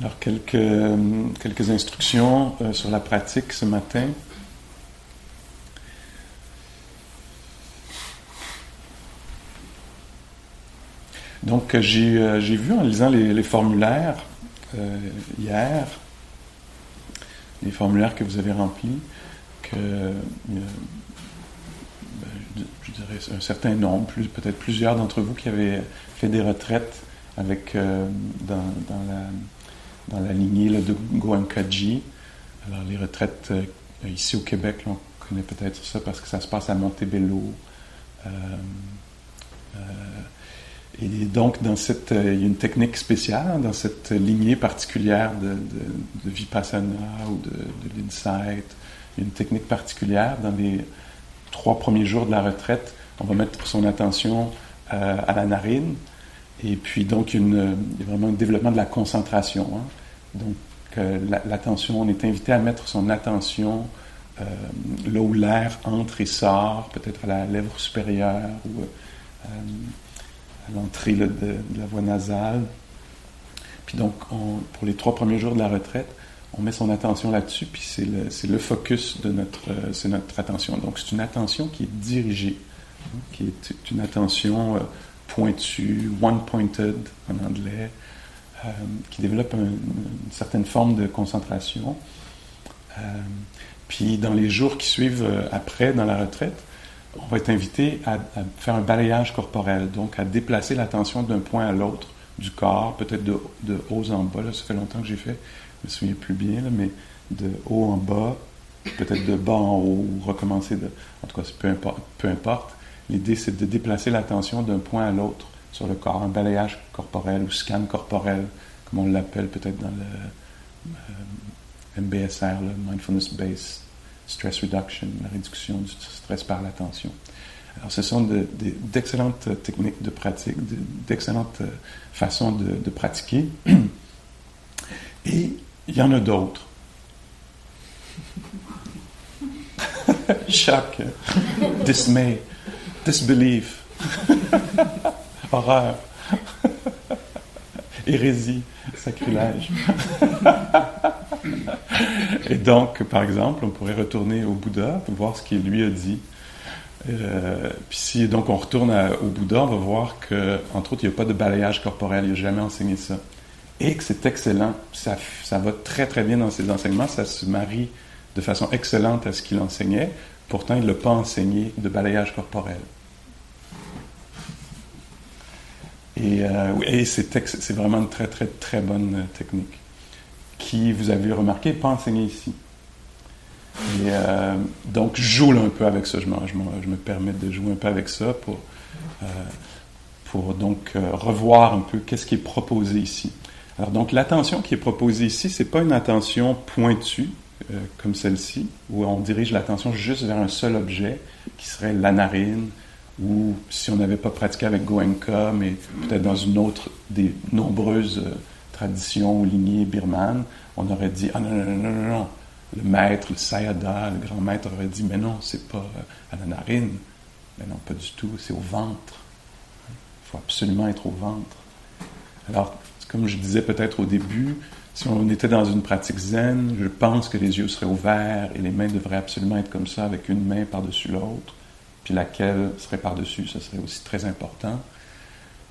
Alors, quelques, quelques instructions euh, sur la pratique ce matin. Donc, j'ai euh, vu en lisant les, formulaires euh, hier, les formulaires que vous avez remplis, que euh, ben, je dirais un certain nombre, peut-être plusieurs d'entre vous qui avaient fait des retraites avec, euh, dans, dans, la, dans, la, lignée là, de Goenkaji. Alors, les retraites ici au Québec, on connaît peut-être ça parce que ça se passe à Montebello. Euh, et donc, dans cette, euh, il y a une technique spéciale dans cette lignée particulière de, Vipassana ou de, de l'insight. Il y a une technique particulière dans les trois premiers jours de la retraite. On va mettre son attention euh, à la narine. Et puis, donc, une, il y a vraiment un développement de la concentration. Hein. Donc, euh, l'attention, on est invité à mettre son attention euh, là où l'air entre et sort, peut-être à la lèvre supérieure ou euh, l'entrée de, la voie nasale. Puis donc, on, pour les trois premiers jours de la retraite, on met son attention là-dessus, puis c'est le, focus de notre, euh, c'est notre attention. Donc, c'est une attention qui est dirigée, hein, qui est une attention euh, pointue, one-pointed en anglais, euh, qui développe un, une certaine forme de concentration. Euh, puis, dans les jours qui suivent euh, après, dans la retraite, on va être invité à, faire un balayage corporel, donc à déplacer l'attention d'un point à l'autre du corps, peut-être de, haut en bas. Là, ça fait longtemps que j'ai fait, je me souviens plus bien, mais de haut en bas, peut-être de bas en haut, ou recommencer de. En tout cas. Peu importe. L'idée, c'est de déplacer l'attention d'un point à l'autre sur le corps, un balayage corporel ou scan corporel, comme on l'appelle peut-être dans le euh, MBSR, le Mindfulness Based stress reduction, la réduction du stress par l'attention. Alors, ce sont d'excellentes de, de, techniques de pratique, d'excellentes façons de, de, pratiquer. Et il y en a d'autres. Choc, dismay, disbelief, horreur, hérésie, sacrilège. Et donc, par exemple, on pourrait retourner au Bouddha pour voir ce qu'il lui a dit. Euh, puis si donc on retourne au Bouddha, on va voir que, entre autres, il n'y a pas de balayage corporel, il n'a jamais enseigné ça. Et que c'est excellent, ça, ça va très très bien dans ses enseignements, ça se marie de façon excellente à ce qu'il enseignait. Pourtant, il ne l'a pas enseigné de balayage corporel. Et, euh, c'est vraiment une très très très bonne technique qui, vous avez remarqué, pas enseigné ici. Et euh, donc, joue un peu avec ça. Je me, permets de jouer un peu avec ça pour, euh, pour donc euh, revoir un peu qu'est-ce qui est proposé ici. Alors, donc, l'attention qui est proposée ici, c'est pas une attention pointue euh, comme celle-ci, où on dirige l'attention juste vers un seul objet, qui serait la narine, ou si on n'avait pas pratiqué avec Goenka, mais peut-être dans une autre des nombreuses tradition ou lignée birmane, on aurait dit Ah non, non, non, non, non. Le maître, le sayada, le grand maître aurait dit Mais non, c'est pas à la narine. Mais non, pas du tout, c'est au ventre. Il faut absolument être au ventre. Alors, comme je disais peut-être au début, si on était dans une pratique zen, je pense que les yeux seraient ouverts et les mains devraient absolument être comme ça, avec une main par-dessus l'autre, laquelle serait par-dessus, ce serait aussi très important.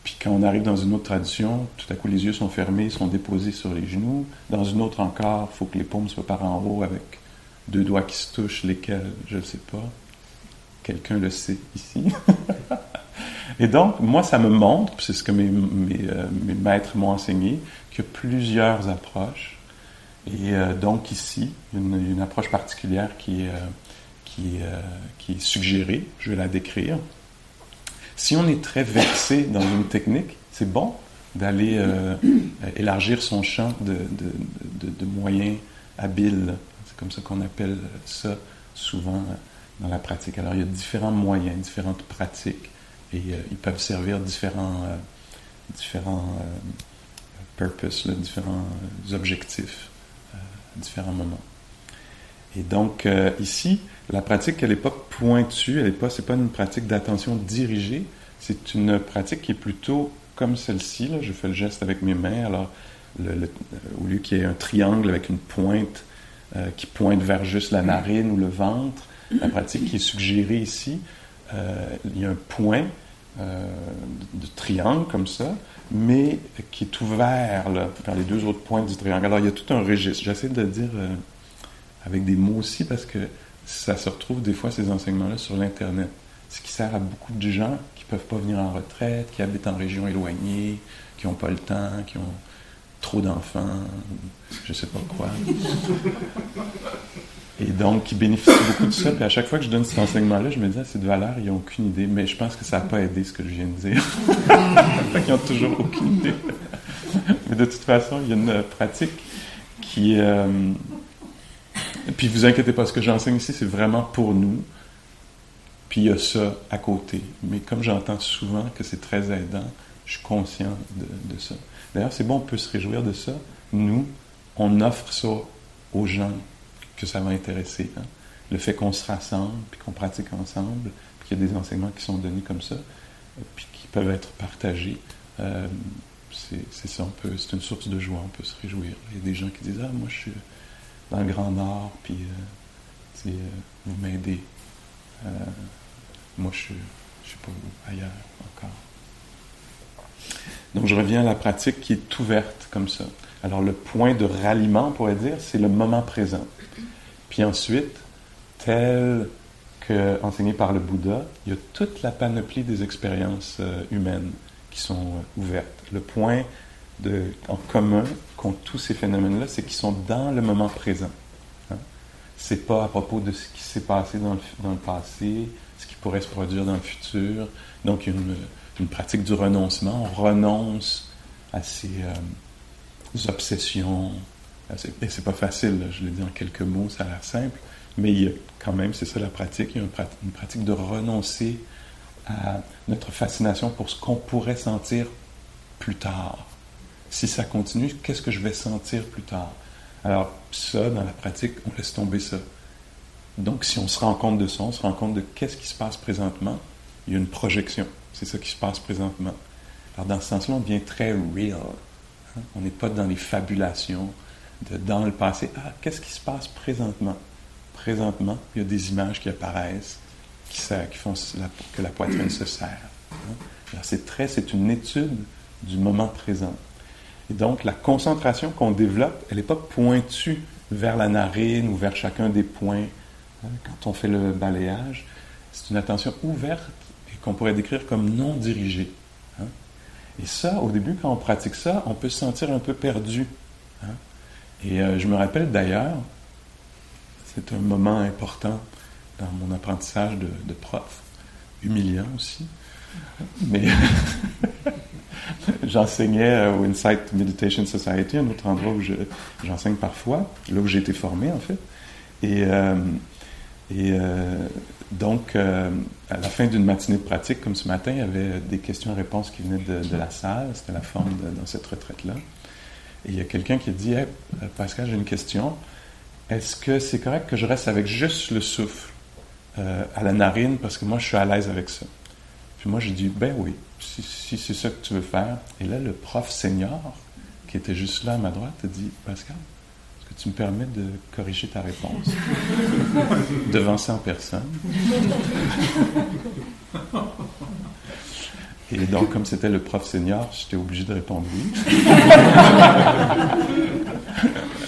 Puis quand on arrive dans une autre tradition, tout à coup les yeux sont fermés, sont déposés sur les genoux. Dans une autre encore, il faut que les paumes soient par en haut avec deux doigts qui se touchent, lesquels, je ne sais pas. Quelqu'un le sait ici. Et donc, moi, ça me montre, c'est ce que mes, mes, euh, mes maîtres m'ont enseigné, qu'il y a plusieurs approches. Et euh, donc ici, une, une, approche particulière qui est, euh, qui, est suggérée, je vais la décrire. Si on est très versé dans une technique, c'est bon d'aller euh, élargir son champ de, moyens habiles. C'est comme ça qu'on appelle ça souvent dans la pratique. Alors il y a différents moyens, différentes pratiques, et ils peuvent servir différents, différents purposes, différents objectifs à différents moments. Et donc, ici, la pratique, elle n'est pas pointue, elle n'est pas, c'est pas une pratique d'attention dirigée, c'est une pratique qui est plutôt comme celle-ci. Je fais le geste avec mes mains. Alors, au lieu qu'il y ait un triangle avec une pointe euh, qui pointe vers juste la narine ou le ventre, la pratique qui est suggérée ici, euh, il y a un point euh, de triangle comme ça, mais qui est ouvert là, vers les deux autres pointes du triangle. Alors, il y a tout un registre. J'essaie de le dire avec des mots aussi parce que ça se retrouve des fois, ces enseignements-là, sur l'Internet. Ce qui sert à beaucoup de gens qui ne peuvent pas venir en retraite, qui habitent en région éloignée, qui n'ont pas le temps, qui ont trop d'enfants, je ne sais pas quoi. Et donc, qui bénéficient beaucoup de ça. Puis à chaque fois que je donne cet enseignement-là, je me dis, ah, c'est de valeur, ils n'ont aucune idée. Mais je pense que ça n'a pas aidé ce que je viens de dire. ils n'ont toujours aucune idée. Mais de toute façon, il y a une pratique qui, euh, puis vous inquiétez pas, ce que j'enseigne ici, c'est vraiment pour nous. Puis il y a ça à côté. Mais comme j'entends souvent que c'est très aidant, je suis conscient de, ça. D'ailleurs, c'est bon, on peut se réjouir de ça. Nous, on offre ça aux gens que ça va intéresser. Hein. Le fait qu'on se rassemble, puis qu'on pratique ensemble, puis qu'il y a des enseignements qui sont donnés comme ça, puis qui peuvent être partagés. Euh, c'est ça, c'est une source de joie, on peut se réjouir. Il y a des gens qui disent Ah, moi je suis dans le Grand Nord, puis euh, euh, vous m'aidez. Euh, moi, je ne suis pas ailleurs encore. Donc, je reviens à la pratique qui est ouverte comme ça. Alors, le point de ralliement, on pourrait dire, c'est le moment présent. Puis ensuite, tel que enseigné par le Bouddha, il y a toute la panoplie des expériences humaines qui sont ouvertes. Le point en commun qu'ont tous ces phénomènes-là, c'est qu'ils sont dans le moment présent. Hein? C'est pas à propos de ce qui s'est passé dans le, passé, ce qui pourrait se produire dans le futur. Donc, une, une pratique du renoncement. On renonce à ces euh, obsessions. Et c'est pas facile, je l'ai dit en quelques mots, ça a l'air simple, mais il y a quand même, c'est ça la pratique, il y a une pratique de renoncer à notre fascination pour ce qu'on pourrait sentir plus tard si ça continue, qu'est-ce que je vais sentir plus tard? Alors, ça, dans la pratique, on laisse tomber ça. Donc, si on se rend compte de ça, on se rend compte de qu'est-ce qui se passe présentement, il y a une projection. C'est ça qui se passe présentement. Alors, dans ce sens-là, on devient très real. Hein. On n'est pas dans les fabulations de dans le passé. Ah, qu'est-ce qui se passe présentement? Présentement, il y a des images qui apparaissent, qui, font que la poitrine se serre. Hein. c'est très, c'est une étude du moment présent. Et donc, la concentration qu'on développe, elle n'est pas pointue vers la narine ou vers chacun des points hein, quand on fait le balayage. C'est une attention ouverte et qu'on pourrait décrire comme non dirigée. Hein. Et ça, au début, quand on pratique ça, on peut se sentir un peu perdu. Hein. Et euh, je me rappelle d'ailleurs, c'est un moment important dans mon apprentissage de, prof, humiliant aussi, mais j'enseignais au Insight Meditation Society, un autre endroit où j'enseigne parfois, là où j'ai été formé en fait. Et, euh, euh, donc, euh, à la fin d'une matinée de pratique, comme ce matin, il y avait des questions-réponses qui venaient de, la salle, c'était la forme dans cette retraite-là. Et il y a quelqu'un qui a dit Pascal, j'ai une question. Est-ce que c'est correct que je reste avec juste le souffle à la narine parce que moi je suis à l'aise avec ça? Puis moi, j'ai dit, ben oui, si, c'est ça que tu veux faire. Et là, le prof senior, qui était juste là à ma droite, a dit, Pascal, est-ce que tu me permets de corriger ta réponse? Devant 100 personnes? Et donc, comme c'était le prof senior, j'étais obligé de répondre oui.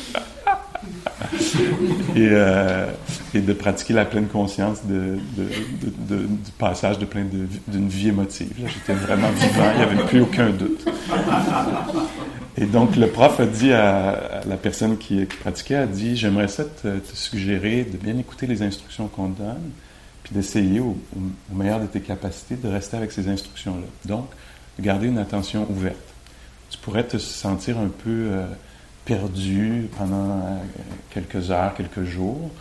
et, euh, et, de pratiquer la pleine conscience du passage de d'une vie émotive. J'étais vraiment vivant, il n'y avait plus aucun doute. Et donc le prof a dit à, la personne qui, pratiquait, a dit, j'aimerais ça te, suggérer de bien écouter les instructions qu'on donne, puis d'essayer au, meilleur de tes capacités de rester avec ces instructions-là. Donc, de garder une attention ouverte. Tu pourrais te sentir un peu... Euh, perdu pendant euh, quelques heures, quelques jours,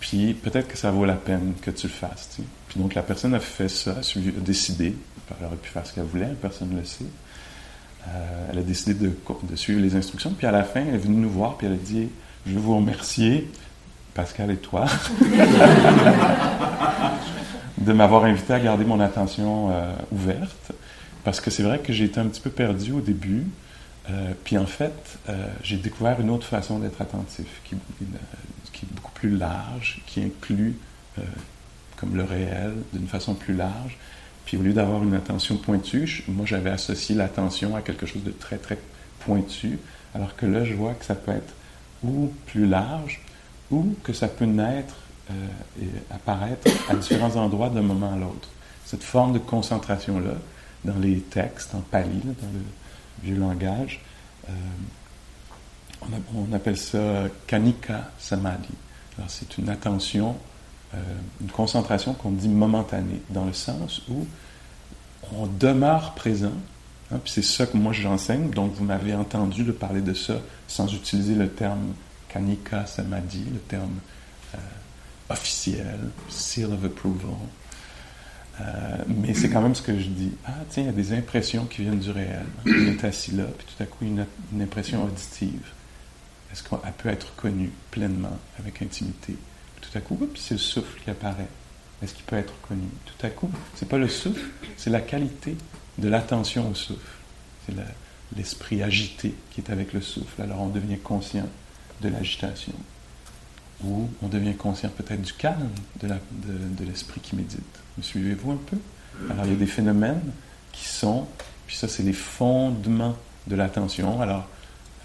puis peut-être que ça vaut la peine que tu le fasses. Puis donc la personne a fait ça, a décidé, elle aurait pu faire ce qu'elle voulait, personne ne le sait. Euh, elle a décidé de, suivre les instructions, puis à la fin, elle est venue nous voir, puis elle a dit Je veux vous remercier, Pascal et toi, de m'avoir invité à garder mon attention euh, ouverte, parce que c'est vrai que j'ai été un petit peu perdu au début. Euh, puis en fait, euh, j'ai découvert une autre façon d'être attentif, qui, est beaucoup plus large, qui inclut comme le réel d'une façon plus large. Puis au lieu d'avoir une attention pointue, moi j'avais associé l'attention à quelque chose de très très pointu, alors que là je vois que ça peut être ou plus large, ou que ça peut naître euh, et apparaître à différents endroits d'un moment à l'autre. Cette forme de concentration-là, dans les textes, en pali, dans le vieux langage, euh, on, appelle ça kanika samadhi. Alors c'est une attention, euh, une concentration qu'on dit momentanée, dans le sens où on demeure présent. Hein, puis c'est ça que moi j'enseigne, donc vous m'avez entendu parler de ça sans utiliser le terme kanika samadhi, le terme officiel, seal of approval. Euh, mais c'est quand même ce que je dis. Ah, tiens, il y a des impressions qui viennent du réel. On est assis là, puis tout à coup, une, une impression auditive. Est-ce qu'elle peut être connue pleinement, avec intimité? tout à coup, c'est le souffle qui apparaît. Est-ce qu'il peut être connu? Tout à coup, c'est pas le souffle, c'est la qualité de l'attention au souffle. C'est l'esprit agité qui est avec le souffle. Alors on devient conscient de l'agitation où on devient conscient peut-être du calme de, l'esprit qui médite. Me suivez-vous un peu? Alors il y a des phénomènes qui sont, puis ça c'est les fondements de l'attention. Alors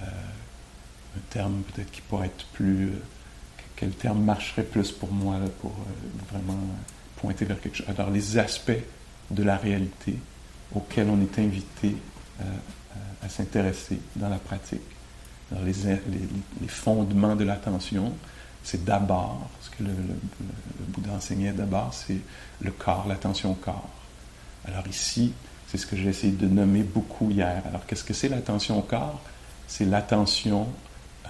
euh, un terme peut-être qui pourrait être plus... Euh, quel terme marcherait plus pour moi pour euh, vraiment pointer vers quelque chose Alors les aspects de la réalité auxquels on est invité à s'intéresser dans la pratique. Alors les, les fondements de l'attention, c'est d'abord, ce que le, Bouddha enseignait d'abord, c'est le corps, l'attention au corps. Alors ici, c'est ce que j'ai essayé de nommer beaucoup hier. Alors qu'est-ce que c'est l'attention au corps? C'est l'attention euh,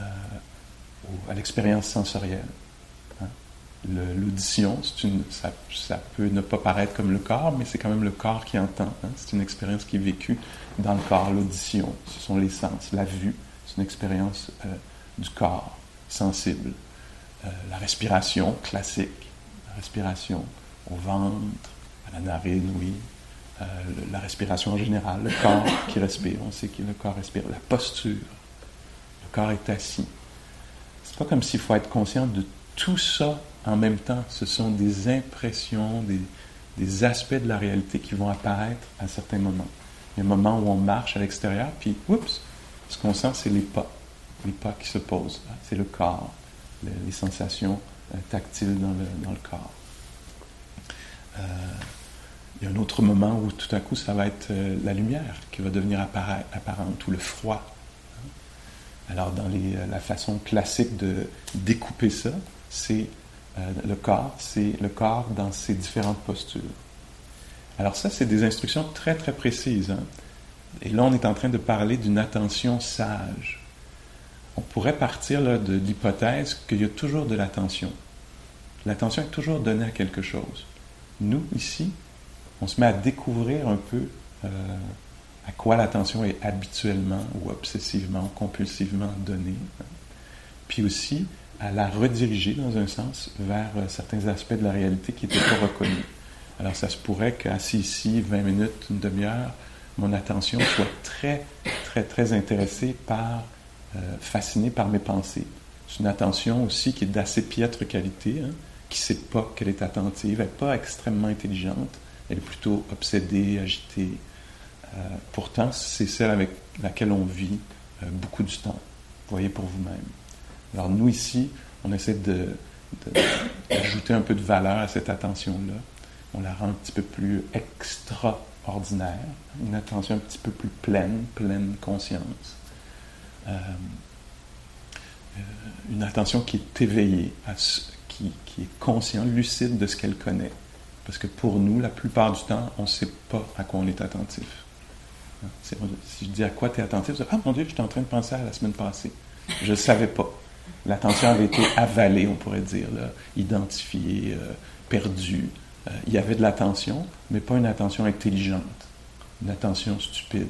à l'expérience sensorielle. Hein. L'audition, ça, ça, peut ne pas paraître comme le corps, mais c'est quand même le corps qui entend. Hein. C'est une expérience qui est vécue dans le corps. L'audition, ce sont les sens. La vue, c'est une expérience euh, du corps sensible. Euh, la respiration classique, la respiration au ventre, à la narine, oui, euh, la respiration en général, le corps qui respire, on sait que le corps respire, la posture, le corps est assis. C'est pas comme s'il faut être conscient de tout ça en même temps. Ce sont des impressions, des, des aspects de la réalité qui vont apparaître à certains moments. Il y a un moment où on marche à l'extérieur, puis, oups, ce qu'on sent, c'est les pas, les pas qui se posent. C'est le corps les, sensations euh, tactiles dans le, dans le corps. Euh, il y a un autre moment où tout à coup ça va être euh, la lumière qui va devenir apparente ou le froid. Alors dans la façon classique de découper ça, c'est le corps, c'est le corps dans ses différentes postures. Alors ça, c'est des instructions très très précises. Hein. Et là, on est en train de parler d'une attention sage on pourrait partir de l'hypothèse qu'il y a toujours de l'attention. L'attention est toujours donnée à quelque chose. Nous, ici, on se met à découvrir un peu euh, à quoi l'attention est habituellement ou obsessivement, compulsivement donnée. Puis aussi à la rediriger dans un sens vers euh, certains aspects de la réalité qui n'étaient pas reconnus. Alors ça se pourrait qu'assis ici, 20 minutes, une demi-heure, mon attention soit très, très, très intéressée par euh, fasciné par mes pensées. C'est une attention aussi qui est d'assez piètre qualité, hein, qui ne sait pas qu'elle est attentive, elle n'est pas extrêmement intelligente, elle est plutôt obsédée, agitée. Euh, pourtant, c'est celle avec laquelle on vit euh, beaucoup du temps. Voyez pour vous-même. Alors nous ici, on essaie d'ajouter un peu de valeur à cette attention-là. On la rend un petit peu plus extraordinaire, une attention un petit peu plus pleine, pleine conscience. Euh, euh, une attention qui est éveillée, qui, qui, est consciente, lucide de ce qu'elle connaît. Parce que pour nous, la plupart du temps, on ne sait pas à quoi on est attentif. Si je dis à quoi tu es attentif, ah mon Dieu, j'étais en train de penser à la semaine passée. Je ne savais pas. L'attention avait été avalée, on pourrait dire, identifiée, euh, perdue. Il y avait de l'attention, mais pas une attention intelligente, une attention stupide.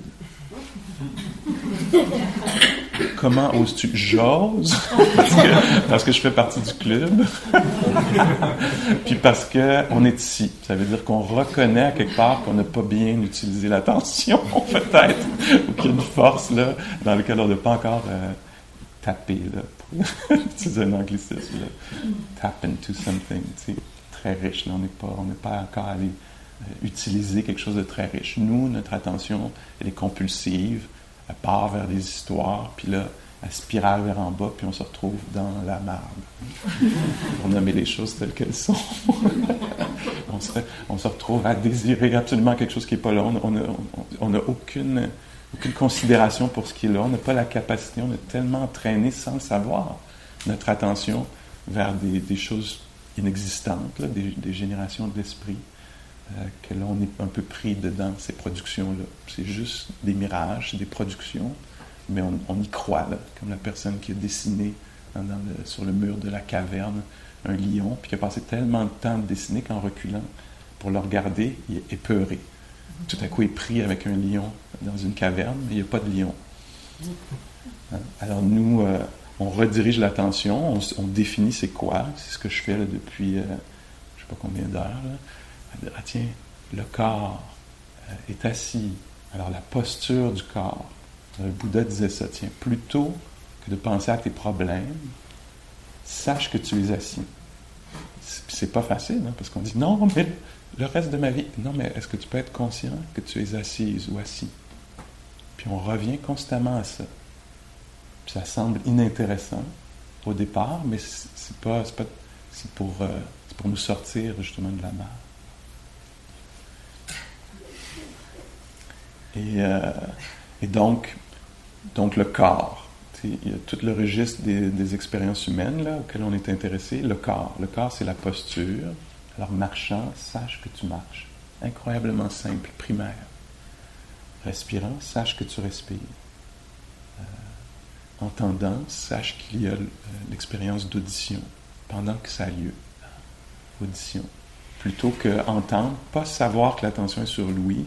Comment oses-tu? J'ose, parce que, je fais partie du club, puis parce qu'on est ici. Ça veut dire qu'on reconnaît quelque part qu'on n'a pas bien utilisé l'attention, peut-être, ou qu'il y a une force là, dans laquelle on n'a pas encore euh, tapé, là, pour utiliser un anglicisme, tap into something, très riche. on n'est pas, pas encore allé utiliser quelque chose de très riche. Nous, notre attention, elle est compulsive, elle part vers des histoires, puis là, elle spirale vers en bas, puis on se retrouve dans la marde. Pour nommer les choses telles qu'elles sont. on, se, on, se, retrouve à désirer absolument quelque chose qui n'est pas là. On n'a aucune, aucune considération pour ce qui est là. On n'a pas la capacité, on est tellement entraîné sans le savoir, notre attention vers des, des choses inexistantes, des, des, générations de l'esprit. Euh, que là, on est un peu pris dedans, ces productions-là. C'est juste des mirages, des productions, mais on, y croit, comme la personne qui a dessiné sur le mur de la caverne un lion, puis qui a passé tellement de temps à dessiner qu'en reculant pour le regarder, il est épeuré. Tout à coup, il est pris avec un lion dans une caverne, mais il n'y a pas de lion. Hein? Alors nous, euh, on redirige l'attention, on, définit c'est quoi, c'est ce que je fais depuis, euh, je ne sais pas combien d'heures, ah tiens, le corps euh, est assis. Alors la posture du corps. Le Bouddha disait ça, tiens, plutôt que de penser à tes problèmes, sache que tu es assis. C'est pas facile, hein, parce qu'on dit non, mais le reste de ma vie. Non, mais est-ce que tu peux être conscient que tu es assise ou assis? Puis on revient constamment à ça. ça semble inintéressant au départ, mais c'est pas, pas euh, pour nous sortir justement de la mare. Et, euh, et donc, donc, le corps. Il y a tout le registre des, expériences humaines là, auxquelles on est intéressé. Le corps. Le corps, c'est la posture. Alors, marchant, sache que tu marches. Incroyablement simple, primaire. Respirant, sache que tu respires. Euh, entendant, sache qu'il y a euh, l'expérience d'audition pendant que ça a lieu. Audition. Plutôt que entendre, pas savoir que l'attention est sur l'ouïe,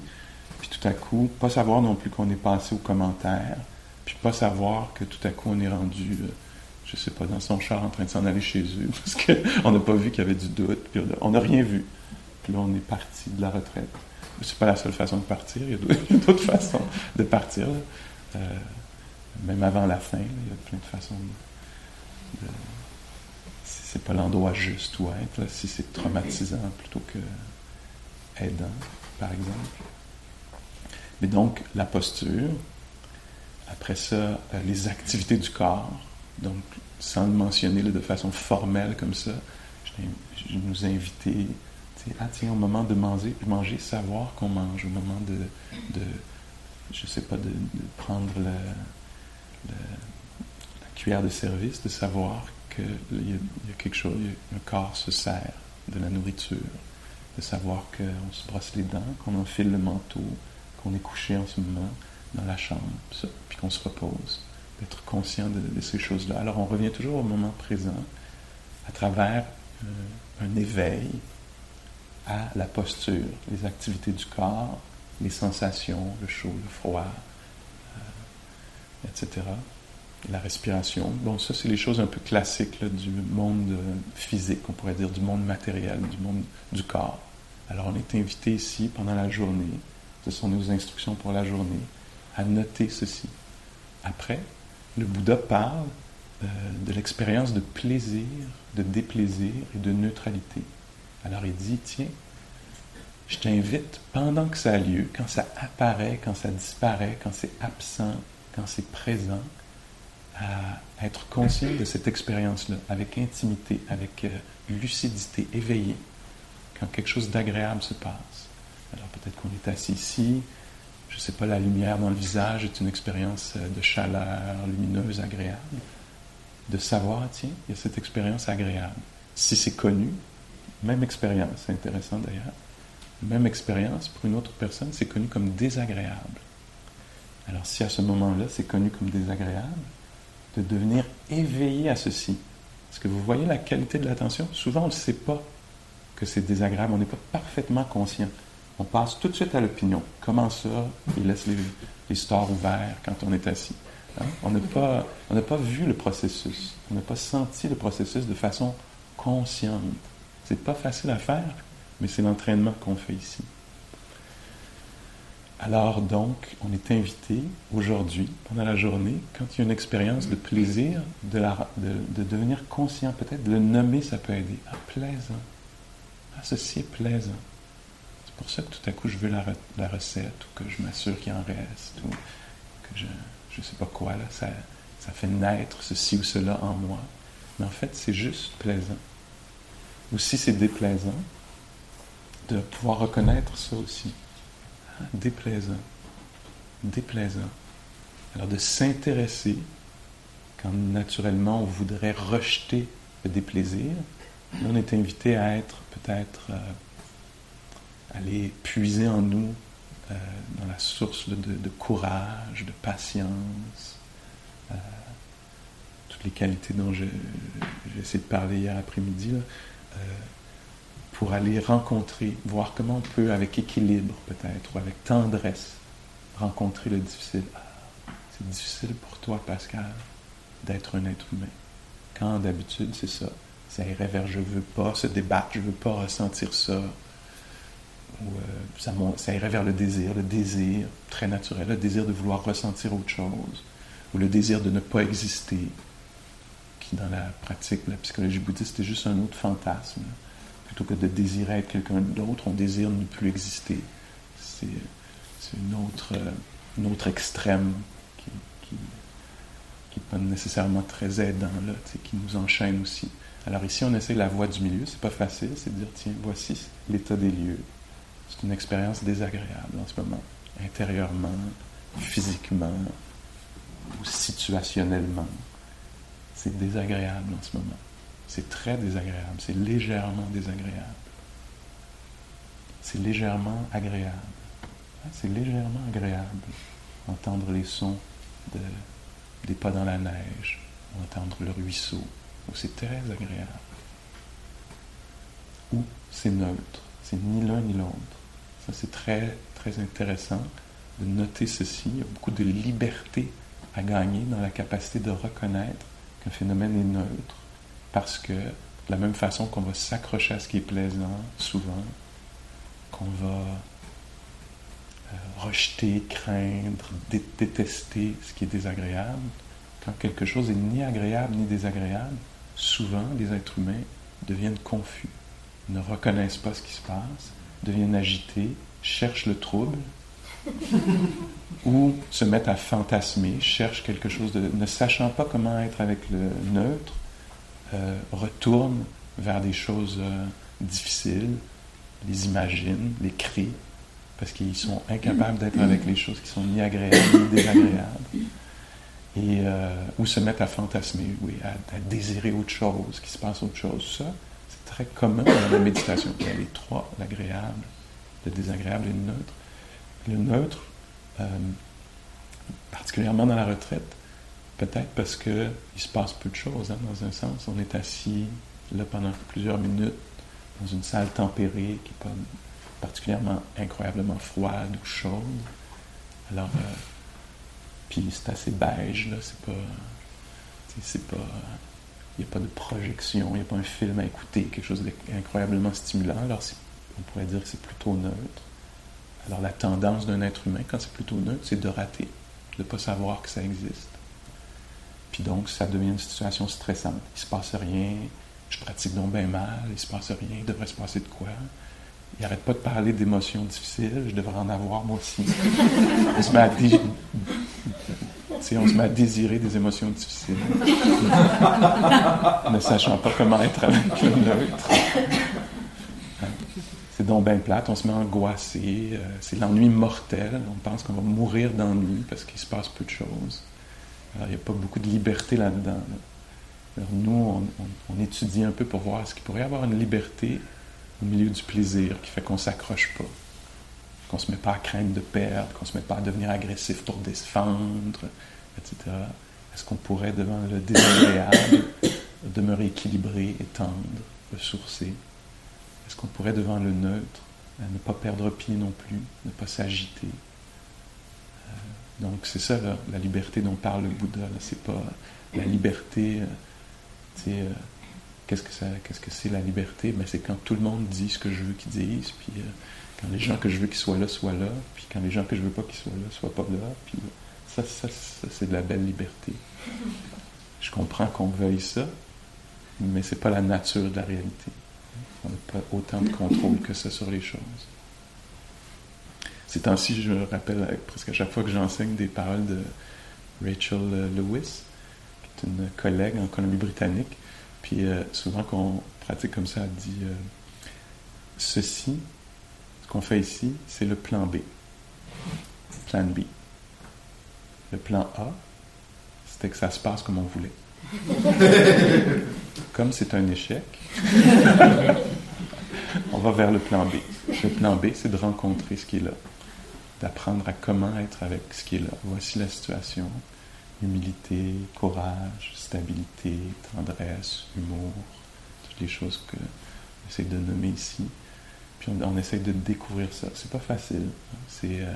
puis tout à coup, pas savoir non plus qu'on est passé aux commentaires, puis pas savoir que tout à coup on est rendu, je euh, je sais pas, dans son char en train de s'en aller chez eux, parce qu'on n'a pas vu qu'il y avait du doute, puis on n'a rien vu. Puis là, on est parti de la retraite. C'est pas la seule façon de partir, il y a d'autres façons de partir. Euh, même avant la fin, il y a plein de façons de, si c'est pas l'endroit juste où être, si c'est traumatisant plutôt que aidant, par exemple. Mais donc, la posture, après ça, euh, les activités du corps, donc sans le mentionner de façon formelle comme ça, je, nous inviter, ah tiens, au moment de manger, manger savoir qu'on mange, au moment de, je sais pas, de, prendre la, la, cuillère de service, de savoir qu'il y, y, a quelque chose, un corps se sert de la nourriture, de savoir qu'on se brosse les dents, qu'on enfile le manteau, qu'on est couché en ce moment dans la chambre, puis qu'on se repose, d'être conscient de, ces choses-là. Alors on revient toujours au moment présent à travers euh, un éveil à la posture, les activités du corps, les sensations, le chaud, le froid, euh, etc. La respiration. Bon, ça, c'est les choses un peu classiques du monde euh, physique, on pourrait dire, du monde matériel, du monde du corps. Alors, on est invité ici pendant la journée ce sont nos instructions pour la journée, à noter ceci. Après, le Bouddha parle euh, de l'expérience de plaisir, de déplaisir et de neutralité. Alors il dit, tiens, je t'invite, pendant que ça a lieu, quand ça apparaît, quand ça disparaît, quand c'est absent, quand c'est présent, à être conscient de cette expérience-là, avec intimité, avec euh, lucidité, éveillé, quand quelque chose d'agréable se passe. Alors peut-être qu'on est assis ici, je ne sais pas, la lumière dans le visage est une expérience euh, de chaleur lumineuse, agréable. De savoir, tiens, il y a cette expérience agréable. Si c'est connu, même expérience, c'est intéressant d'ailleurs, même expérience pour une autre personne, c'est connu comme désagréable. Alors si à ce moment-là, c'est connu comme désagréable, de devenir éveillé à ceci. Est-ce que vous voyez la qualité de l'attention? Souvent, on ne sait pas que c'est désagréable, on n'est pas parfaitement conscient. On passe tout de suite à l'opinion. Comment ça Il laisse les, les stores ouverts quand on est assis? Hein? On n'a pas, pas vu le processus. On n'a pas senti le processus de façon consciente. C'est pas facile à faire, mais c'est l'entraînement qu'on fait ici. Alors donc, on est invité aujourd'hui, pendant la journée, quand il y a une expérience de plaisir, de, de, devenir conscient, peut-être de le nommer, ça peut aider. Ah, plaisant. Ah, ceci est plaisant. C'est pour ça que tout à coup, je veux la, recette, ou que je m'assure qu'il en reste, ou que je ne sais pas quoi, là, ça, ça fait naître ceci ou cela en moi. Mais en fait, c'est juste plaisant. Ou si c'est déplaisant, de pouvoir reconnaître ça aussi déplaisant, déplaisant. Alors de s'intéresser quand naturellement on voudrait rejeter le déplaisir, on est invité à être peut-être euh, aller puiser en nous euh, dans la source de, courage, de patience, euh, toutes les qualités dont j'ai essayé de parler hier après-midi pour aller rencontrer, voir comment on peut, avec équilibre peut-être, ou avec tendresse, rencontrer le difficile. Ah, c'est difficile pour toi, Pascal, d'être un être humain. Quand d'habitude, c'est ça. Ça irait vers je veux pas se débattre, je veux pas ressentir ça. Ou euh, ça, irait vers le désir, le désir très naturel, le désir de vouloir ressentir autre chose, ou le désir de ne pas exister, qui dans la pratique de la psychologie bouddhiste est juste un autre fantasme plutôt que de désirer être quelqu'un d'autre, on désire ne plus exister. C'est, une, autre, une autre extrême qui n'est pas nécessairement très aidant, qui nous enchaîne aussi. Alors ici, on essaie la voie du milieu, c'est pas facile, c'est de dire, tiens, voici l'état des lieux. C'est une expérience désagréable en ce moment, intérieurement, physiquement ou situationnellement. C'est désagréable en ce moment. C'est très désagréable, c'est légèrement désagréable. C'est légèrement agréable. Hein, c'est légèrement agréable entendre les sons de, des pas dans la neige, entendre le ruisseau. C'est très agréable. Ou c'est neutre, c'est ni l'un ni l'autre. C'est très, très intéressant de noter ceci. Il y a beaucoup de liberté à gagner dans la capacité de reconnaître qu'un phénomène est neutre parce que, de la même façon qu'on va s'accrocher à ce qui est plaisant, souvent, qu'on va euh, rejeter, craindre, détester ce qui est désagréable, quand quelque chose est ni agréable ni désagréable, souvent les êtres humains deviennent confus, ne reconnaissent pas ce qui se passe, deviennent agités, cherchent le trouble, ou se mettent à fantasmer, cherchent quelque chose de... ne sachant pas comment être avec le neutre, euh, retournent vers des choses euh, difficiles, les imaginent, les crient, parce qu'ils sont incapables d'être avec les choses qui sont ni agréables ni désagréables. Et, euh, ou se mettent à fantasmer, oui, à, désirer autre chose, qu'il se passe autre chose. Ça, très commun dans la méditation. Il y a les trois, l'agréable, le désagréable et le neutre. Le neutre, particulièrement dans la retraite, Peut-être parce qu'il se passe peu de choses, hein, dans un sens. On est assis là pendant plusieurs minutes dans une salle tempérée qui n'est pas particulièrement incroyablement froide ou chaude. Alors, euh, puis c'est assez beige, là, c'est pas. C'est pas. Il n'y a pas de projection, il n'y a pas un film à écouter, quelque chose d'incroyablement stimulant. Alors, on pourrait dire que c'est plutôt neutre. Alors, la tendance d'un être humain, quand c'est plutôt neutre, c'est de rater, de ne pas savoir que ça existe. Puis donc, ça devient une situation stressante. Il se passe rien, je pratique donc bien mal, il se passe rien, il devrait se passer de quoi. Il n'arrête pas de parler d'émotions difficiles, je devrais en avoir moi aussi. on, se met à on se met à désirer des émotions difficiles, ne sachant pas comment être avec le neutre. C'est donc bien plate, on se met à angoisser, euh, c'est l'ennui mortel, on pense qu'on va mourir d'ennui parce qu'il se passe peu de choses. Alors, il n'y a pas beaucoup de liberté là-dedans. Alors, nous, on, étudie un peu pour voir ce qu'il pourrait y avoir une liberté au milieu du plaisir qui fait qu'on ne s'accroche pas, qu'on ne se met pas à craindre de perdre, qu'on ne se met pas à devenir agressif pour défendre, etc. Est-ce qu'on pourrait, devant le désagréable, demeurer équilibré et tendre, ressourcé? Est-ce qu'on pourrait, devant le neutre, ne pas perdre pied non plus, ne pas s'agiter? Euh, Donc c'est ça la liberté dont parle le Bouddha. C'est pas la liberté, euh, euh, qu'est-ce que ça, qu'est-ce que c'est la liberté? Ben, c'est quand tout le monde dit ce que je veux qu'ils disent, puis quand les gens que je veux qu'ils soient là soient là, puis quand les gens que je veux pas qu'ils soient là soient pas là, puis ça, ça, ça c'est de la belle liberté. Je comprends qu'on veuille ça, mais c'est pas la nature de la réalité. On n'a pas autant de contrôle que ça sur les choses. Ces temps-ci, je me rappelle presque à chaque fois que j'enseigne des paroles de Rachel Lewis, qui est une collègue en Colombie-Britannique. Puis euh, souvent qu'on pratique comme ça, elle dit euh, Ceci, ce qu'on fait ici, c'est le plan B. Plan B. Le plan A, c'était que ça se passe comme on voulait. Comme c'est un échec, on va vers le plan B. Le plan B, c'est de rencontrer ce qui est là, d'apprendre à comment être avec ce qui est là. Voici la situation. Humilité, courage, stabilité, tendresse, humour, toutes les choses que j'essaie de nommer ici. Puis on, essaie de découvrir ça. C'est pas facile. C'est, euh,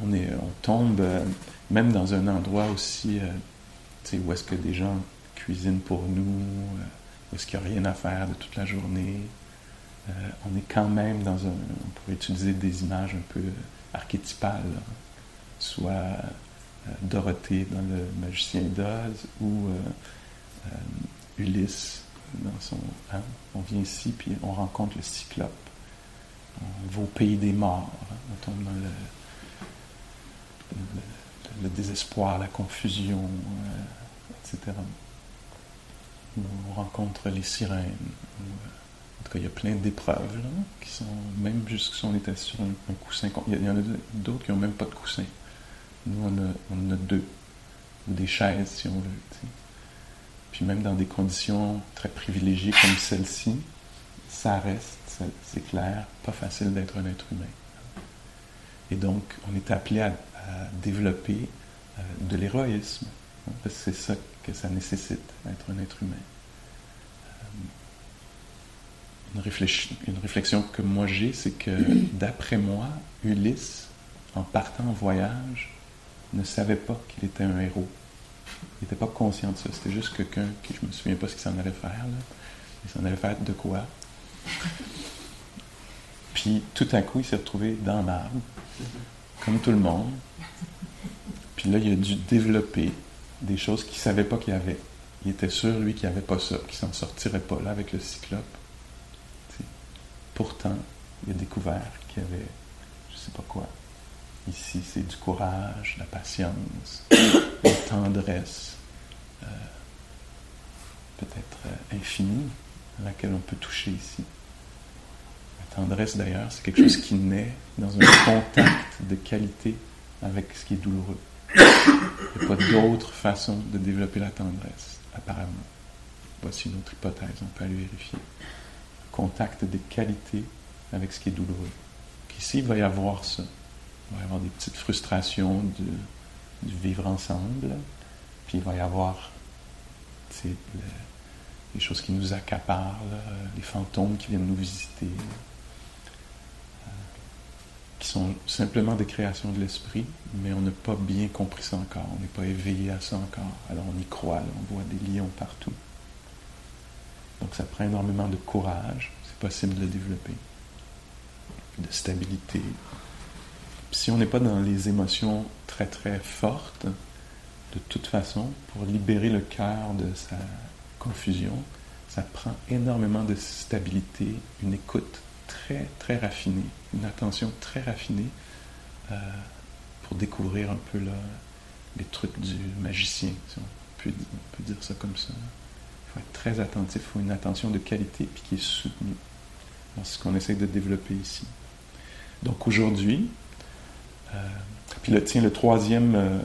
on, est, on tombe euh, même dans un endroit aussi euh, où est-ce que des gens cuisinent pour nous, euh, où est-ce qu'il n'y a rien à faire de toute la journée. Euh, on est quand même dans un. On pourrait utiliser des images un peu archétypales, soit euh, Dorothée dans Le Magicien d'Oz ou Ulysse dans son. Hein, on vient ici puis on rencontre le cyclope. On va au pays des morts. Hein, on tombe dans le, le désespoir, la confusion, etc. On rencontre les sirènes. En tout cas, il y a plein d'épreuves qui sont, même juste si on était sur un, coussin. Il y, en a d'autres qui n'ont même pas de coussin. Nous, on, a, a deux. Ou des chaises, si on veut. Puis même dans des conditions très privilégiées comme celle-ci, ça reste, c'est clair, pas facile d'être un être humain. Et donc, on est appelé à, développer euh, de l'héroïsme. C'est ça que ça nécessite d'être un être humain. Euh, une, une réflexion que moi j'ai, c'est que d'après moi, Ulysse, en partant en voyage, ne savait pas qu'il était un héros. Il n'était pas conscient de ça. C'était juste quelqu'un qui, je me souviens pas ce qu'il s'en allait faire. Là. Il s'en allait faire de quoi. Puis tout à coup, il s'est retrouvé dans l'arbre, comme tout le monde. Puis là, il a dû développer des choses qu'il ne savait pas qu'il y avait. Il était sûr, lui, qu'il n'y avait pas ça, qu'il s'en sortirait pas là avec le cyclope. Pourtant, il a découvert qu'il y avait, je ne sais pas quoi. Ici, c'est du courage, la patience, la tendresse, euh, peut-être euh, infinie, à laquelle on peut toucher ici. Tendresse, d'ailleurs, c'est quelque chose qui naît dans un contact de qualité avec ce qui est douloureux. Il n'y a pas d'autre façon de développer la tendresse, apparemment. Voici une autre hypothèse, on peut aller vérifier. Contact de qualité avec ce qui est douloureux. Ici, il va y avoir ça. Il va y avoir des petites frustrations de, vivre ensemble. Puis il va y avoir les choses qui nous accaparent, les fantômes qui viennent nous visiter, qui sont simplement des créations de l'esprit, mais on n'a pas bien compris ça encore, on n'est pas éveillé à ça encore. Alors on y croit, on voit des lions partout. Donc ça prend énormément de courage, c'est possible de le développer, de stabilité. Si on n'est pas dans les émotions très très fortes, de toute façon, pour libérer le cœur de sa confusion, ça prend énormément de stabilité, une écoute très très raffinée une attention très raffinée euh, pour découvrir un peu les trucs du magicien, si on peut, dire ça comme ça. Il faut être très attentif, il faut une attention de qualité puis qui est soutenue. C'est ce qu'on essaie de développer ici. Donc aujourd'hui, euh, puis le, tiens, le troisième, euh,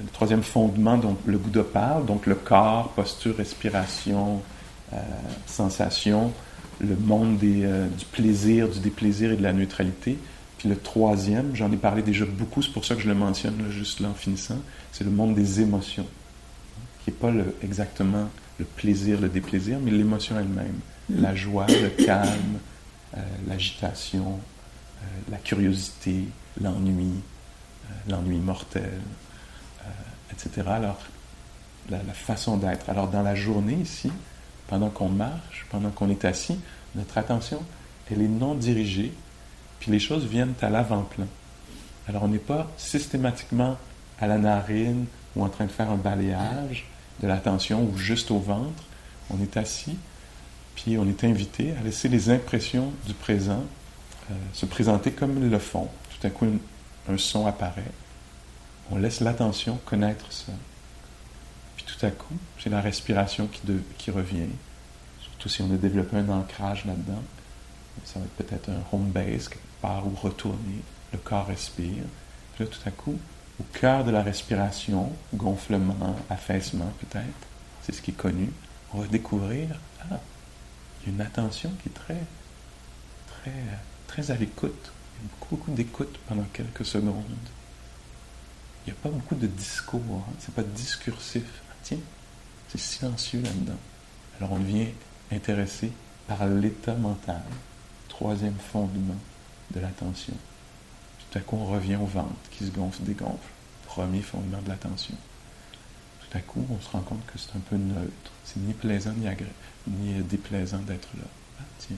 le troisième fondement dont le Bouddha parle, donc le corps, posture, respiration, sensation, le monde euh, du plaisir, du déplaisir et de la neutralité. Puis le troisième, j'en ai parlé déjà beaucoup, c'est pour ça que je le mentionne juste là en finissant, c'est le monde des émotions. qui n'est pas exactement le plaisir, le déplaisir, mais l'émotion elle-même. La joie, le calme, euh, l'agitation, euh, la curiosité, l'ennui, euh, l'ennui mortel, etc. Alors, la façon d'être. Alors, dans la journée ici, pendant qu'on marche, pendant qu'on est assis, notre attention, elle est non dirigée, puis les choses viennent à l'avant-plan. Alors, on n'est pas systématiquement à la narine ou en train de faire un balayage de l'attention ou juste au ventre. On est assis, puis on est invité à laisser les impressions du présent euh, se présenter comme elles le font. Tout à coup, un, son apparaît. On laisse l'attention connaître ça. À coup, c'est la respiration qui, revient. Surtout si on a développé un ancrage là-dedans. Ça va être peut-être un home base part où retourner. Le corps respire. Puis là, tout à coup, au cœur de la respiration, gonflement, affaissement peut-être, c'est ce qui est connu, on va découvrir, ah, il y a une attention qui est très, très, très à l'écoute. Il y a beaucoup, beaucoup d'écoute pendant quelques secondes. Il n'y a pas beaucoup de discours, hein. c'est pas discursif. Tiens, c'est silencieux là-dedans. Alors on devient intéressé par l'état mental, troisième fondement de l'attention. Tout à coup, on revient au ventre qui se gonfle, dégonfle. Premier fondement de l'attention. Tout à coup, on se rend compte que c'est un peu neutre. C'est ni plaisant ni, ni déplaisant d'être là. Ah, tiens.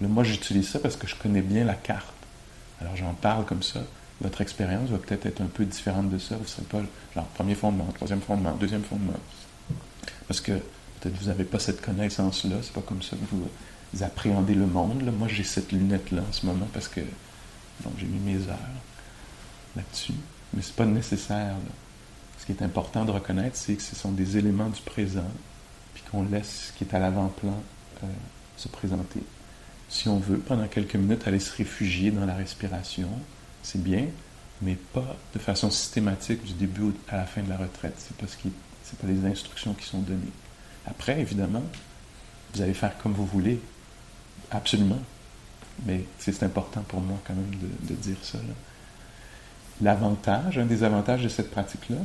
moi, j'utilise ça parce que je connais bien la carte. Alors, j'en parle comme ça. Votre expérience va peut-être être un peu différente de ça. Vous ne serez pas genre premier fondement, troisième fondement, deuxième fondement. Parce que peut-être vous n'avez pas cette connaissance-là. C'est pas comme ça que vous, appréhendez le monde. Moi, j'ai cette lunette-là en ce moment parce que j'ai mis mes heures là-dessus, mais ce n'est pas nécessaire. Ce qui est important de reconnaître, c'est que ce sont des éléments du présent, puis qu'on laisse ce qui est à l'avant-plan euh, se présenter. Si on veut, pendant quelques minutes, aller se réfugier dans la respiration, c'est bien, mais pas de façon systématique du début à la fin de la retraite. C'est parce que c'est pas les instructions qui sont données. Après, évidemment, vous allez faire comme vous voulez, absolument. Mais c'est important pour moi quand même de, dire ça. L'avantage, un des avantages de cette pratique-là,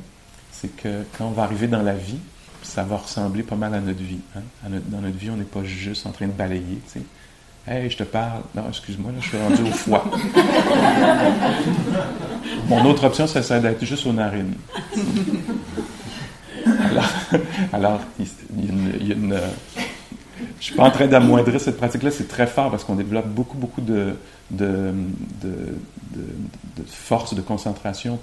c'est que quand on va arriver dans la vie, ça va ressembler pas mal à notre vie. Hein. dans notre vie, on n'est pas juste en train de balayer. Hey, je te parle. Non, excuse-moi, là, je suis rendu au foie. Mon autre option, ça serait d'être juste aux narines. Alors, alors il y a une, je suis pas en train d'amoindrir cette pratique-là, c'est très fort parce qu'on développe beaucoup, beaucoup de, de, force de concentration.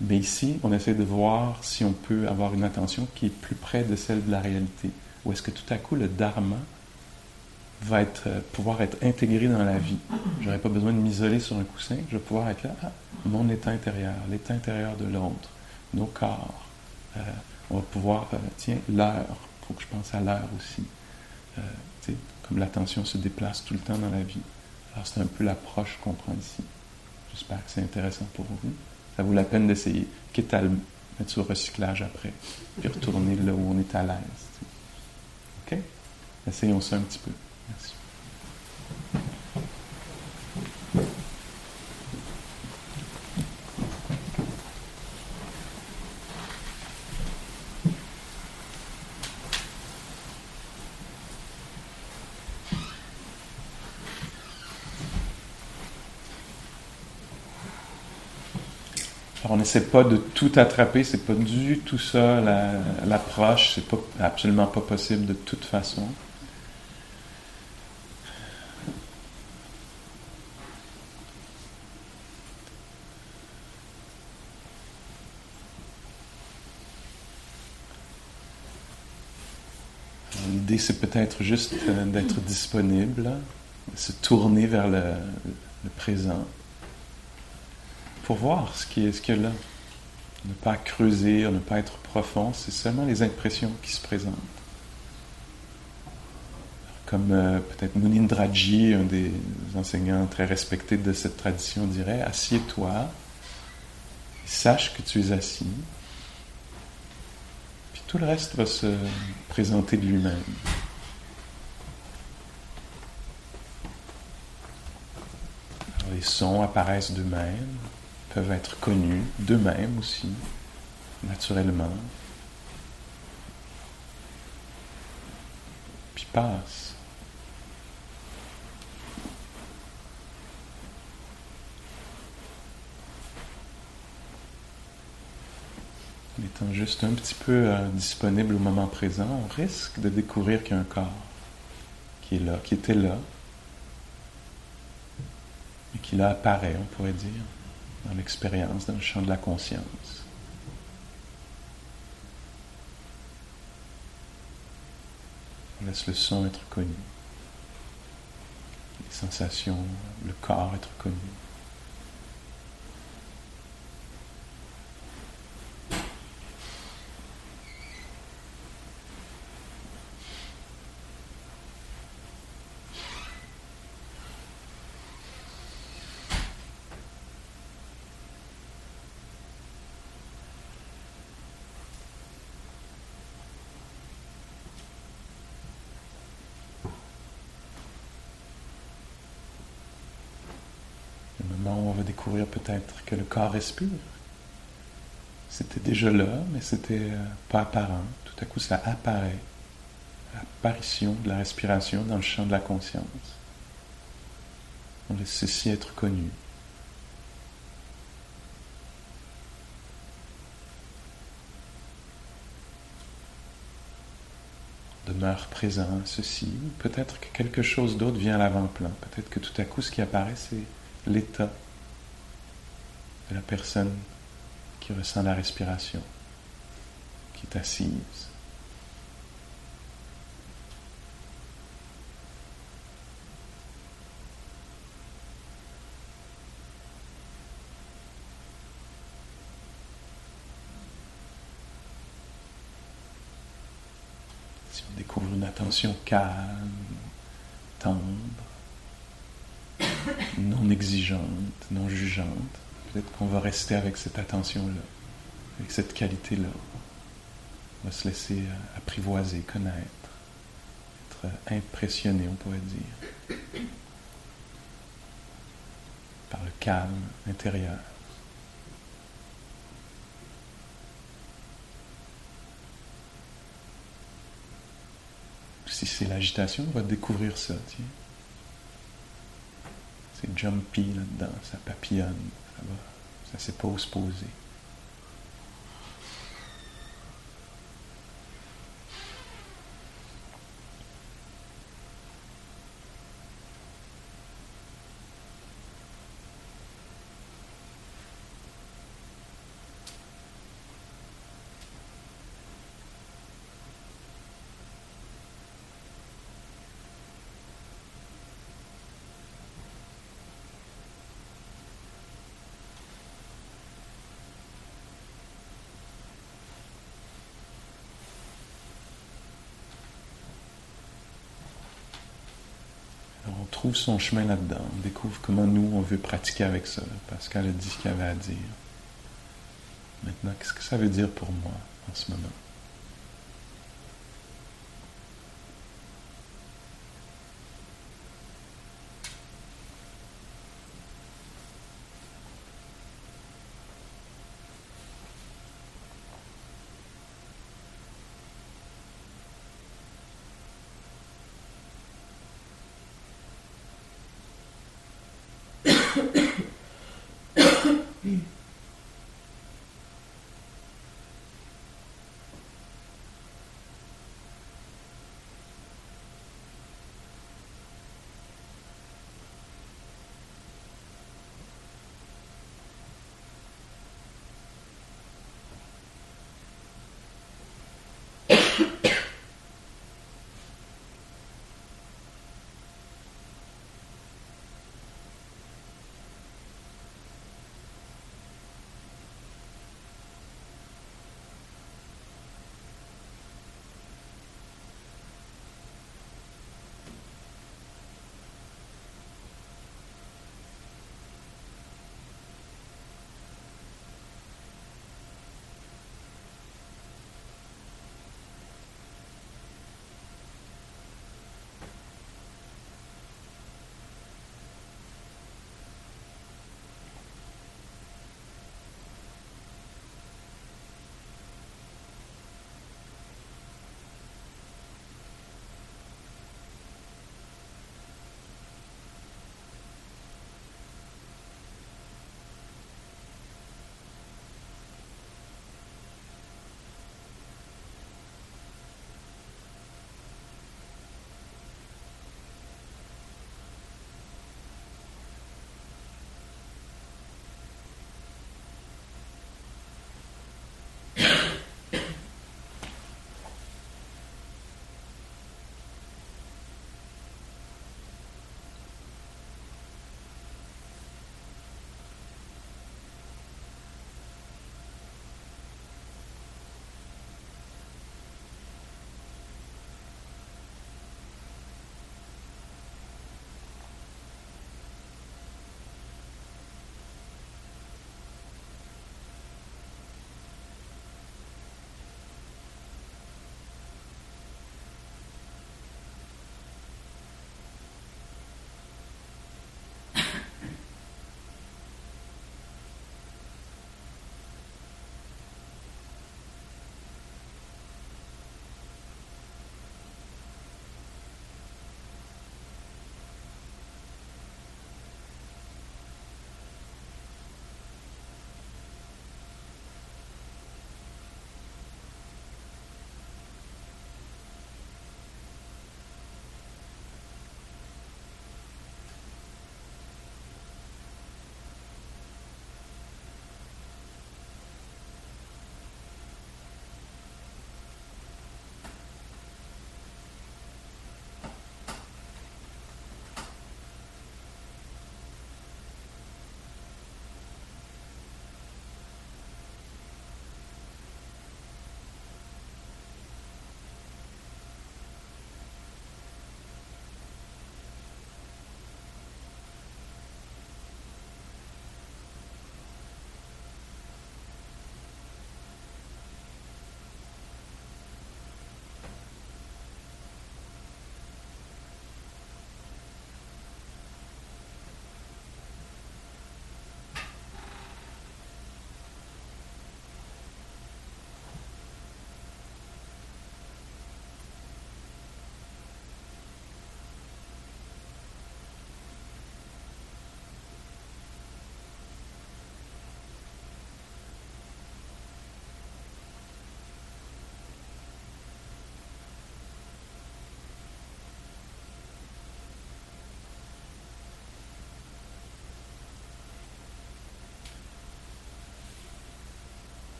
Mais ici, on essaie de voir si on peut avoir une attention qui est plus près de celle de la réalité. Ou est-ce que tout à coup, le dharma va être, euh, pouvoir être intégré dans la vie. Je n'aurai pas besoin de m'isoler sur un coussin, je vais pouvoir être là, ah, mon état intérieur, l'état intérieur de l'autre, nos corps. Euh, on va pouvoir, euh, tiens, l'heure, il faut que je pense à l'heure aussi. Comme l'attention se déplace tout le temps dans la vie. Alors c'est un peu l'approche qu'on prend ici. J'espère que c'est intéressant pour vous. Ça vaut la peine d'essayer, quitte à le mettre sur recyclage après, puis retourner là où on est à l'aise. OK? Essayons ça un petit peu. Merci. on n'essaie pas de tout attraper, c'est pas du tout ça l'approche, c'est absolument pas possible de toute façon. C'est peut-être juste euh, d'être disponible, de se tourner vers le présent pour voir ce qui est ce qu'il y a là. Ne pas creuser, ne pas être profond, c'est seulement les impressions qui se présentent. Comme euh, peut-être Munindraji, un des enseignants très respectés de cette tradition, dirait Assieds-toi, sache que tu es assis, tout le reste va se présenter de lui-même. Les sons apparaissent d'eux-mêmes, peuvent être connus d'eux-mêmes aussi, naturellement, puis passent. Étant juste un petit peu euh, disponible au moment présent, on risque de découvrir qu'il y a un corps qui est là, qui était là, et qui là apparaît, on pourrait dire, dans l'expérience, dans le champ de la conscience. On laisse le son être connu, les sensations, le corps être connu. on va découvrir peut-être que le corps respire. C'était déjà là, mais c'était euh, pas apparent. Tout à coup, ça apparaît. L'apparition de la respiration dans le champ de la conscience. On laisse ceci être connu. demeure présent ceci, peut-être que quelque chose d'autre vient à l'avant-plan, peut-être que tout à coup ce qui apparaît c'est l'état de la personne qui ressent la respiration, qui est assise. Si on découvre une attention calme, tendre, non exigeante, non jugeante, peut-être qu'on va rester avec cette attention-là, avec cette qualité-là. On va se laisser euh, apprivoiser, connaître, être euh, impressionné, on pourrait dire, par le calme intérieur. Si c'est l'agitation, on va découvrir ça, tiens. C'est jumpy là-dedans, ça papillonne, ça va, ça s'est pas poser. Trouve son chemin là-dedans, découvre comment nous, on veut pratiquer avec ça. Pascal a dit ce qu'il avait à dire. Maintenant, qu'est-ce que ça veut dire pour moi en ce moment? you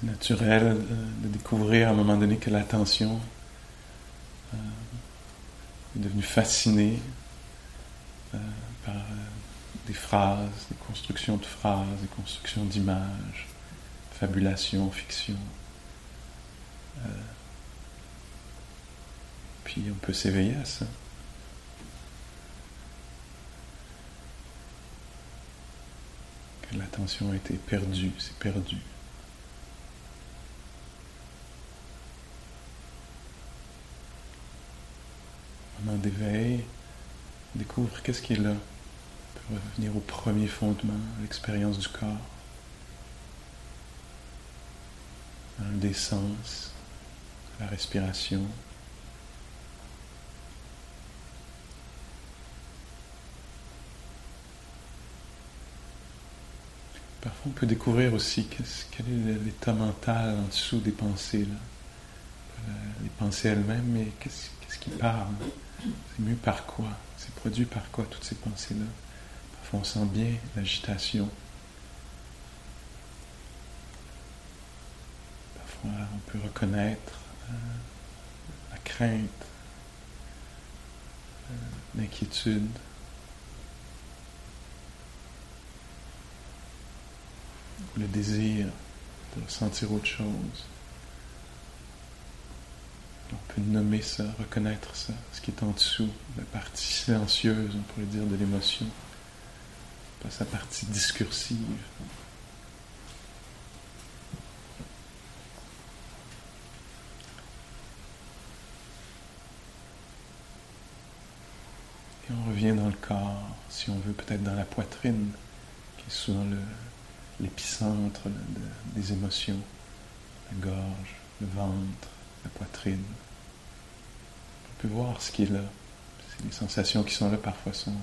C'est naturel de, découvrir à un moment donné que l'attention euh, est devenue fascinée euh, par euh, des phrases, des constructions de phrases, des constructions d'images, fabulation, fiction. puis on peut s'éveiller à ça. Que l'attention a été perdue, c'est perdu. D'éveil, découvre qu'est-ce qui est là. pour revenir au premier fondement, l'expérience du corps, un des sens, la respiration. Parfois, on peut découvrir aussi quel est l'état mental en dessous des pensées. Les pensées elles-mêmes, mais qu'est-ce qui parle c'est mieux par quoi? C'est produit par quoi toutes ces pensées-là? Parfois on sent bien l'agitation. Parfois on peut reconnaître euh, la crainte, euh, l'inquiétude. le désir de ressentir autre chose. On peut nommer ça, reconnaître ça, ce qui est en dessous, la partie silencieuse, on pourrait dire, de l'émotion, pas sa partie discursive. Et on revient dans le corps, si on veut, peut-être dans la poitrine, qui est souvent l'épicentre des émotions, la gorge, le ventre, la poitrine. On peut voir ce qui est là. Les sensations qui sont là parfois sont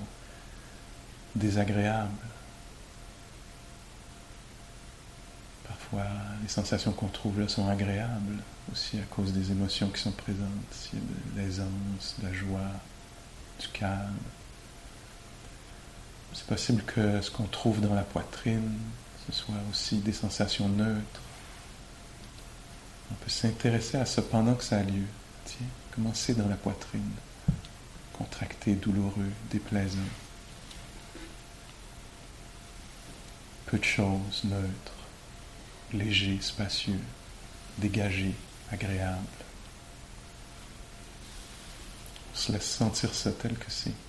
désagréables. Parfois, les sensations qu'on trouve là sont agréables aussi à cause des émotions qui sont présentes. S'il y a de l'aisance, de la joie, du calme. C'est possible que ce qu'on trouve dans la poitrine, ce soit aussi des sensations neutres. On peut s'intéresser à ça pendant que ça a lieu. Tiens, comment dans la poitrine Contracté, douloureux, déplaisant. Peu de choses, neutres, léger, spacieux, dégagé, agréable. On se laisse sentir ça tel que c'est.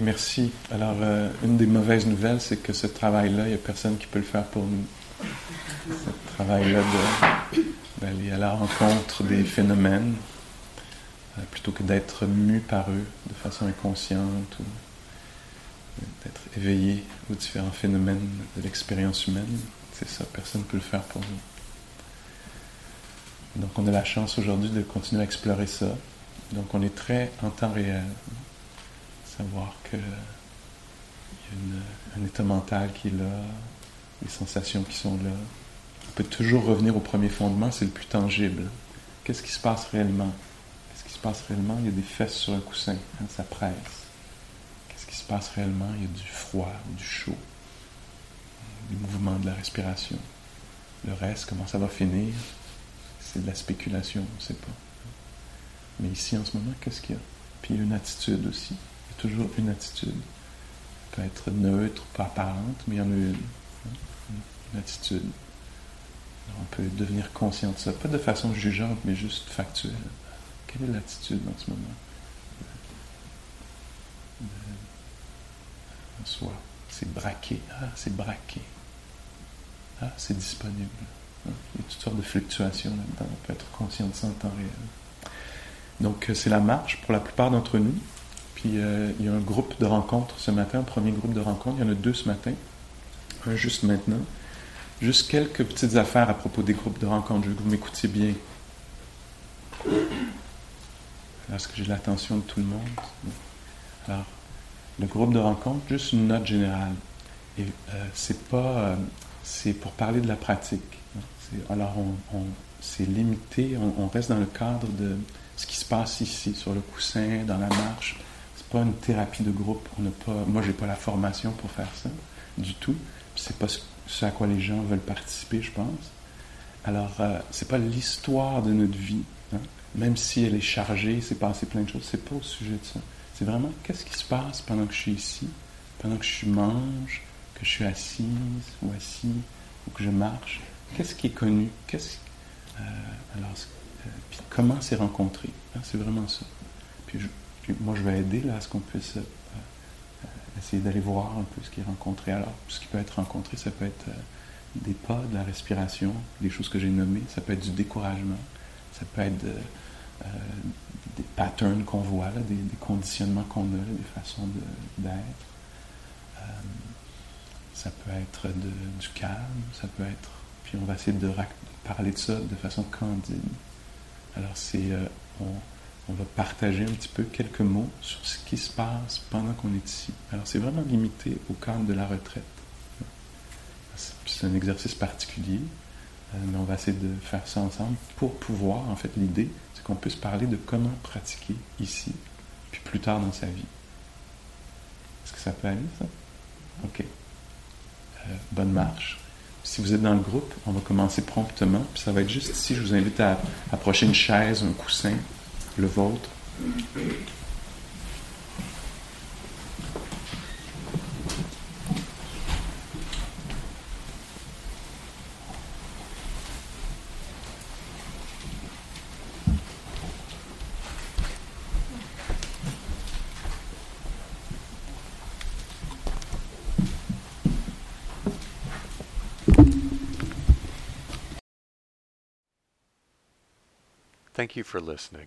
Merci. Alors, euh, une des mauvaises nouvelles, c'est que ce travail-là, il n'y a personne qui peut le faire pour nous. Ce travail-là d'aller à la rencontre des phénomènes, euh, plutôt que d'être mu par eux de façon inconsciente ou d'être éveillé aux différents phénomènes de l'expérience humaine. C'est ça, personne ne peut le faire pour nous. Donc on a la chance aujourd'hui de continuer à explorer ça. Donc on est très en temps réel savoir qu'il y a un état mental qui est là, les sensations qui sont là. On peut toujours revenir au premier fondement, c'est le plus tangible. Qu'est-ce qui se passe réellement? Qu'est-ce qui se passe réellement? Il y a des fesses sur un coussin, hein, ça presse. Qu'est-ce qui se passe réellement? Il y a du froid, du chaud, du mouvement de la respiration. Le reste, comment ça va finir? C'est de la spéculation, on ne sait pas. Mais ici, en ce moment, qu'est-ce qu'il y a? Puis il y a une attitude aussi toujours une attitude. peut être neutre, pas apparente, mais il y en a une. Hein, une attitude. on peut devenir conscient de ça, pas de façon jugeante, mais juste factuelle. Quelle est l'attitude en ce moment? En soi C'est braqué. Ah, c'est braqué. Ah, c'est disponible. Hein, il y a toutes sortes de fluctuations là-dedans. On peut être conscient de ça en temps réel. Donc, euh, c'est la marche pour la plupart d'entre nous. Puis euh, il y a un groupe de rencontres ce matin, un premier groupe de rencontres. Il y en a deux ce matin, un juste maintenant. Juste quelques petites affaires à propos des groupes de rencontres. Je veux que vous m'écoutiez bien. Est-ce que j'ai l'attention de tout le monde? Alors, le groupe de rencontres, juste une note générale. Et euh, c'est pas, euh, c'est pour parler de la pratique. alors, on, c'est limité, on, reste dans le cadre de ce qui se passe ici, sur le coussin, dans la marche pas une thérapie de groupe. On n'a pas, moi, j'ai pas la formation pour faire ça du tout. C'est pas ce à quoi les gens veulent participer, je pense. Alors, euh, c'est pas l'histoire de notre vie. Hein. Même si elle est chargée, c'est passé plein de choses, c'est pas au sujet de ça. C'est vraiment qu'est-ce qui se passe pendant que je suis ici, pendant que je mange, que je suis assise ou assis, ou que je marche? Qu'est-ce qui est connu? Qu'est-ce euh, alors, euh, puis comment c'est rencontré hein, C'est vraiment ça. Moi, je vais aider là, à ce qu'on puisse euh, euh, essayer d'aller voir un peu ce qui est rencontré. Alors, ce qui peut être rencontré, ça peut être euh, des pas, de la respiration, des choses que j'ai nommées, ça peut être du découragement, ça peut être des patterns qu'on voit, des, conditionnements qu'on a, des façons d'être. ça peut être du calme, ça peut être. Puis on va essayer de, parler de ça de façon candide. Alors, c'est va partager un petit peu quelques mots sur ce qui se passe pendant qu'on est ici. Alors c'est vraiment limité au cadre de la retraite. C'est un exercice particulier. Euh, mais on va essayer de faire ça ensemble pour pouvoir, en fait, l'idée, c'est qu'on puisse parler de comment pratiquer ici, puis plus tard dans sa vie. Est-ce que ça peut aller, ça? OK. Euh, bonne marche. Si vous êtes dans le groupe, on va commencer promptement, puis ça va être juste ici. Je vous invite à approcher une chaise, un coussin, le vôtre. Thank you for listening.